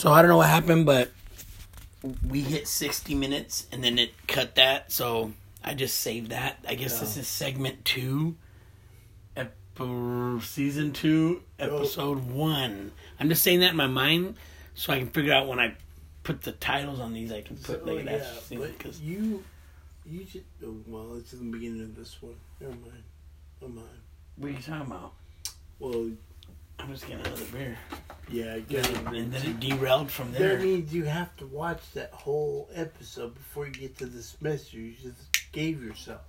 So I don't know what happened, but we hit 60 minutes and then it cut that. So I just saved that. I guess this is segment two, ep- season two, episode one. I'm just saying that in my mind so I can figure out when I put the titles on these, I can put Oh, like yeah, that. but Because you, you just, oh, well, it's in the beginning of this one. Never mind. Never mind. what are you talking about? Well, I'm just getting another beer. yeah, I And then, and then it derailed from there. That means you have to watch that whole episode before you get to this message you just gave yourself.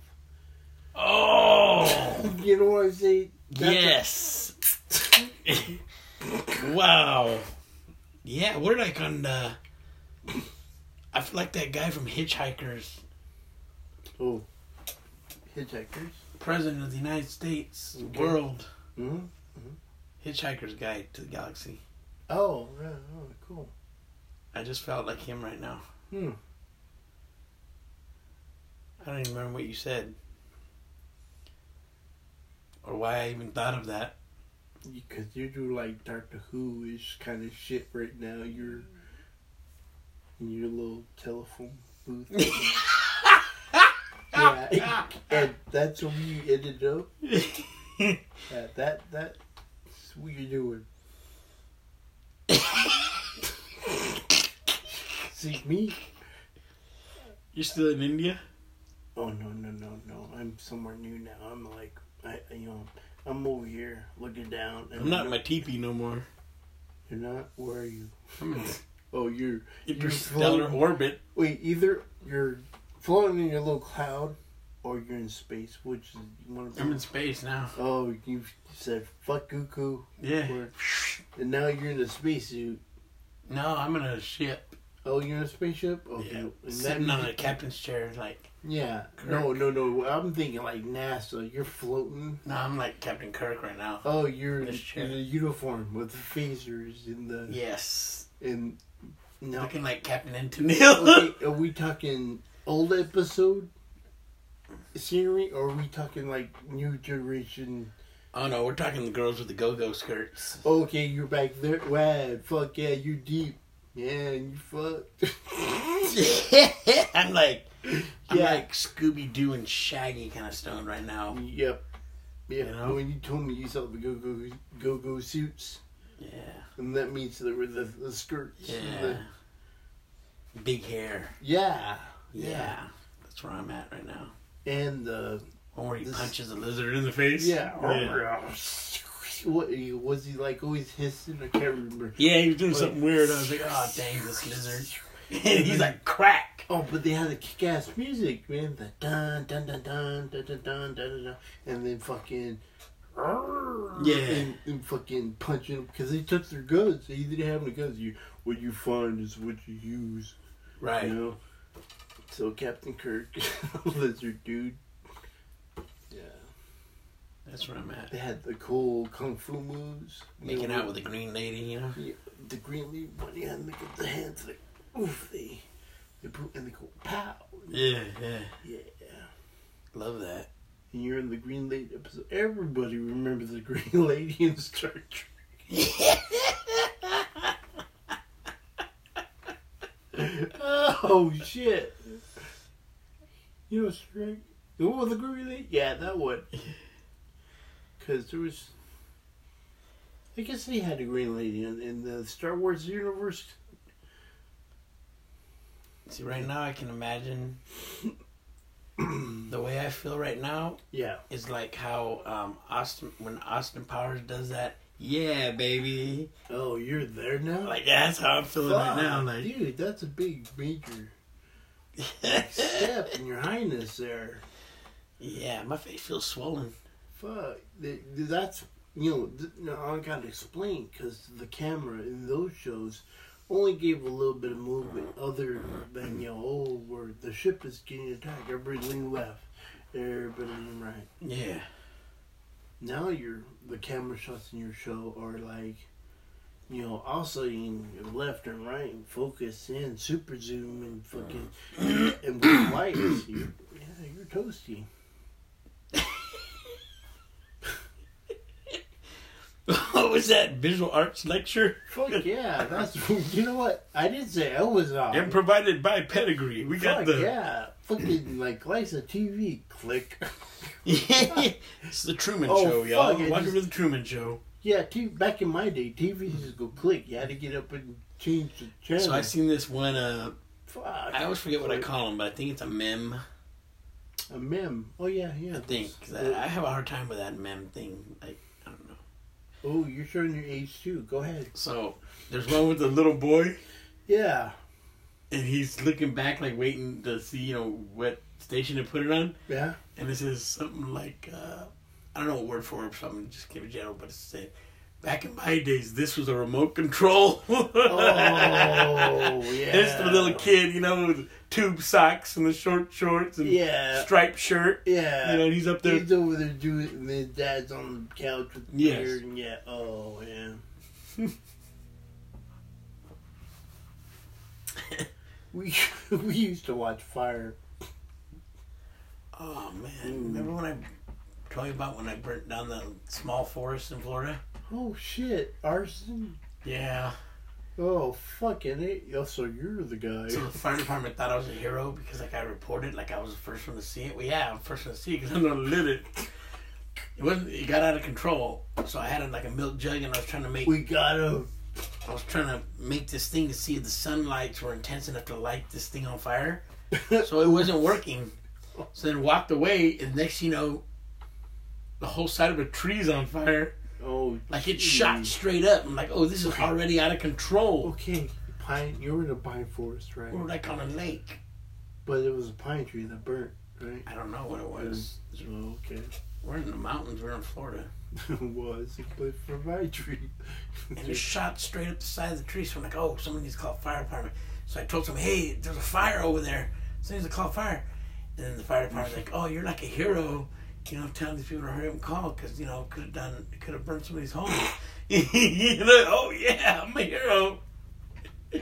Oh! You know what I'm saying? That's Yes. wow. Yeah, we're like on the. I feel like that guy from Hitchhikers, a- oh, Hitchhikers. President of the United States, Okay. world, hmm Hitchhiker's Guide to the Galaxy. Oh, yeah, oh, cool. I just felt like him right now. Hmm. I don't even remember what you said. Or why I even thought of that. Because you do like Doctor Who ish kind of shit right now. You're in your little telephone booth. yeah, and that's where you ended up. Yeah, that that that's what you're doing. See me? You're still in India? Oh no no no no! I'm somewhere new now. I'm like I you know I'm over here looking down. And I'm not in my teepee no more. You're not. Where are you? I'm in Oh, you're interstellar floating. orbit. Wait, either you're floating in your little cloud, or you're in space. Which is you want to I'm in space now. Oh, you said fuck Goku, Yeah. and now you're in a spacesuit. No, I'm in a ship. Oh, you're in a spaceship. Okay, Yeah. And Sitting on a captain's chair, like Yeah. Kirk. No, no, no. I'm thinking like NASA. You're floating. no, I'm like Captain Kirk right now. Oh, you're in, in a uniform with the phasers and the Yes, and no. looking like Captain Antonio. Okay, are we talking old episode scenery, or are we talking like new generation? oh no, we're talking the girls with the go-go skirts. Okay, you're back there. Wow, fuck yeah, you deep. Yeah, you fucked. I'm like, I'm Yeah. like Scooby Doo and Shaggy kind of stoned right now. yep. Yeah, You know? when you told me you saw the go go go go suits, Yeah, and that means the the, the skirts. and yeah. the- Big hair. yeah, Yeah. that's where I'm at right now. And the One where he This- punches a lizard in the face. yeah. yeah. What was he like? Always hissing? I can't remember. Yeah, he was doing Wait. something weird. I was like, oh dang, this lizard. And he's like, crack. Oh, but they had the kick-ass music, man. The dun dun dun dun dun dun dun dun dun, dun. and then fucking Yeah. and, and fucking punching them because they took their guns. They didn't have any guns. You what you find is what you use, Right. you know. So Captain Kirk, lizard dude. Yeah, That's where I'm at. they had the cool kung fu moves. You Making know, out with the green lady, you know? yeah, the green leaf one. Yeah, and they get the hands like oof. They they put and they go pow. Yeah, yeah. Yeah. Love that. And you're in the Green Lady episode. Everybody remembers the Green Lady in Star Trek. oh shit! You know Star Trek? The one with the Green Lady? Yeah, that one. Because there was. I guess they had a Green Lady in, in the Star Wars universe. See, right now I can imagine the way I feel right now Yeah. is like how um, Austin, when Austin Powers does that, yeah, baby. Oh, you're there now? Like, that's how I'm feeling right now. Fuck, Like, dude, that's a big major step in your highness there. yeah, my face feels swollen. Fuck, th- th- that's you know. Th- I gotta explain because the camera in those shows only gave a little bit of movement, other than you know, oh, where the ship is getting attacked. Everybody lean left, everybody lean right. Yeah. Now your the camera shots in your show are like, you know, also in left and right, and focus in, super zoom, and fucking uh. and with lights. You, yeah, you're toasty. what was that visual arts lecture? Fuck yeah, that's you know what I didn't say I was on. And provided by Pedigree. We got Fuck the yeah, fucking like Lysa TV. Click. it's the Truman Oh, Show, y'all. Welcome just- to the Truman Show. Yeah, t- back in my day, TVs just go click. You had to get up and change the channel. So I've seen this one. Uh, Fuck. I always forget what I call them, but I think it's a mem. a mem. Oh yeah, yeah. I think I, I have a hard time with that mem thing. Like I don't know. Oh, you're showing your age too. Go ahead. So there's one with the little boy, Yeah, and he's looking back, like waiting to see, you know, what station to put it on. yeah. And this is something like uh, I don't know what word for it, so I'm gonna just give it general, but it's saying. Back in my days, this was a remote control. Oh yeah. It's the little kid, you know, with tube socks and the short shorts and Yeah. striped shirt. Yeah. You know, and he's up there. He's over there doing, and his dad's on the couch with the Yes. beard, and yeah. Oh yeah. we we used to watch Fire. Oh man, Mm. remember when I told you about when I burnt down the small forest in Florida? Oh shit, arson. Yeah. Oh fucking it. Oh, so you're the guy. So the fire department thought I was a hero because like I reported, like I was the first one to see it. Well, yeah, I'm first one to see it because I'm gonna lit it. It wasn't. It got out of control. So I had like a milk jug and I was trying to make. We gotta. I was trying to make this thing to see if the sunlights were intense enough to light this thing on fire. so it wasn't working. So then walked away, and next you know, the whole side of a tree's on fire. Oh, Like it geez. shot straight up. I'm like, oh, this is already out of control. Okay, pine. You were in a pine forest, right? We're like on a lake. But it was a pine tree that burnt, right? I don't know what it was. Oh, okay. We're in the mountains. We're in Florida. it was, but for my tree. And it shot straight up the side of the tree. So I'm like, oh, someone needs to call fire department. So I told someone, hey, there's a fire over there. Someone needs to call fire. And then the fire department's like, oh, you're like a hero. You know, telling these people to hurry up and call because, you know, could have done, could have burned somebody's home. you know, oh, yeah, I'm a hero.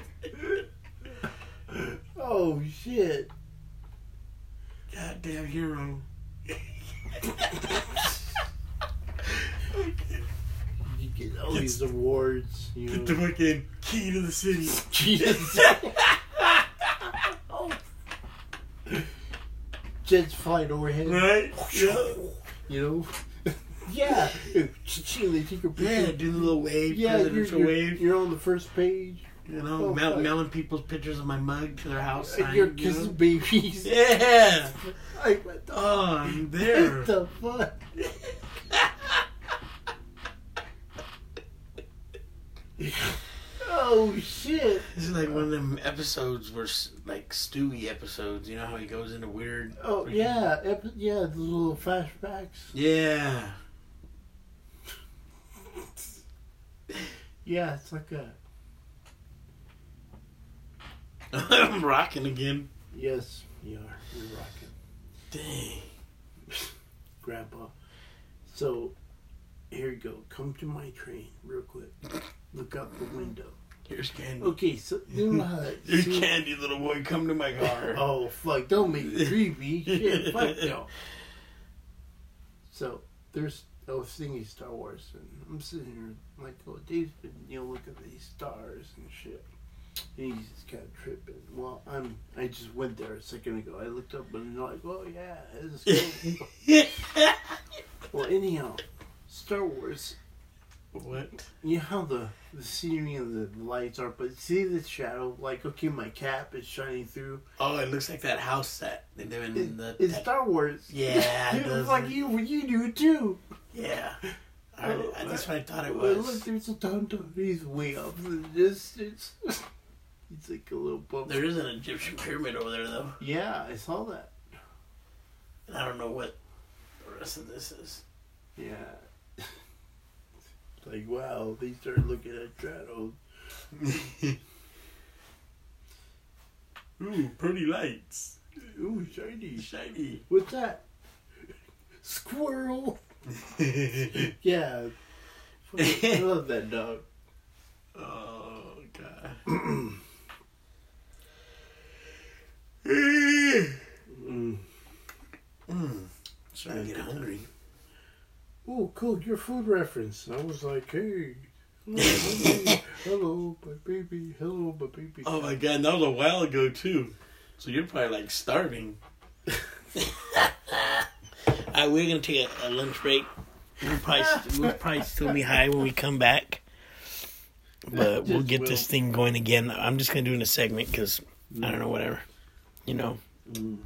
oh shit! Goddamn hero. You get all these awards. You Get the fucking key to the city. Jesus. Jets flying overhead. Right? Yeah. You know. yeah. They take a picture. Yeah, do the little wave, Yeah, you're, presidential you're, wave. you're on the first page. You know, Oh, mail, mailing people's pictures of my mug to their house. Sign, you're you kissing know? babies. Yeah. Like, what the, Oh, I'm there. what the fuck? Oh shit! This is like one of them episodes where, like, Stewie episodes. You know how he goes into weird. Oh freaking- yeah, epi- yeah, the little flashbacks. Yeah. Yeah, it's like a I'm rocking again. yes, you are. You're rocking, Dang. Grandpa. So here you go. Come to my train real quick. Look out the window. Here's candy. Okay, so you know how that. Here's candy, little boy. Come to my car. Oh fuck! Don't make it creepy. Shit, fuck no. So there's oh thinking Star Wars, and I'm sitting here like, oh, Dave's been you know looking at these stars and shit, and he's just kind of tripping. Well, I'm I just went there a second ago. I looked up and I'm like, oh yeah, this is cool. well, anyhow, Star Wars. What? You know how the the scenery and the lights are, but see the shadow. Like, okay, my cap is shining through. Oh, it looks like that house set they live in. It- the, it's that- Star Wars. Yeah, it it's like you. You do it too. yeah. I, oh, I, that's what I thought it Well, was. look, there's a tonto. He's way up in the distance. He's like a little bump. There is an Egyptian pyramid over there, though. Yeah, I saw that. And I don't know what the rest of this is. Yeah. like wow, they started looking at shadows. Ooh, pretty lights. Ooh, shiny. Shiny. What's that? Squirrel. Yeah. I love that dog. oh, God. Mm. mm. Starting to get hungry. Ooh, cool. your food reference. And I was like, hey, hello, hello, my baby, hello, my baby. Oh my god, that was a while ago too. So you're probably like starving. Alright, we're gonna take a, a lunch break. We'll probably we'll probably still be high when we come back, but we'll get will. this thing going again. I'm just gonna do it in a segment because I don't know, whatever, you know. Mm.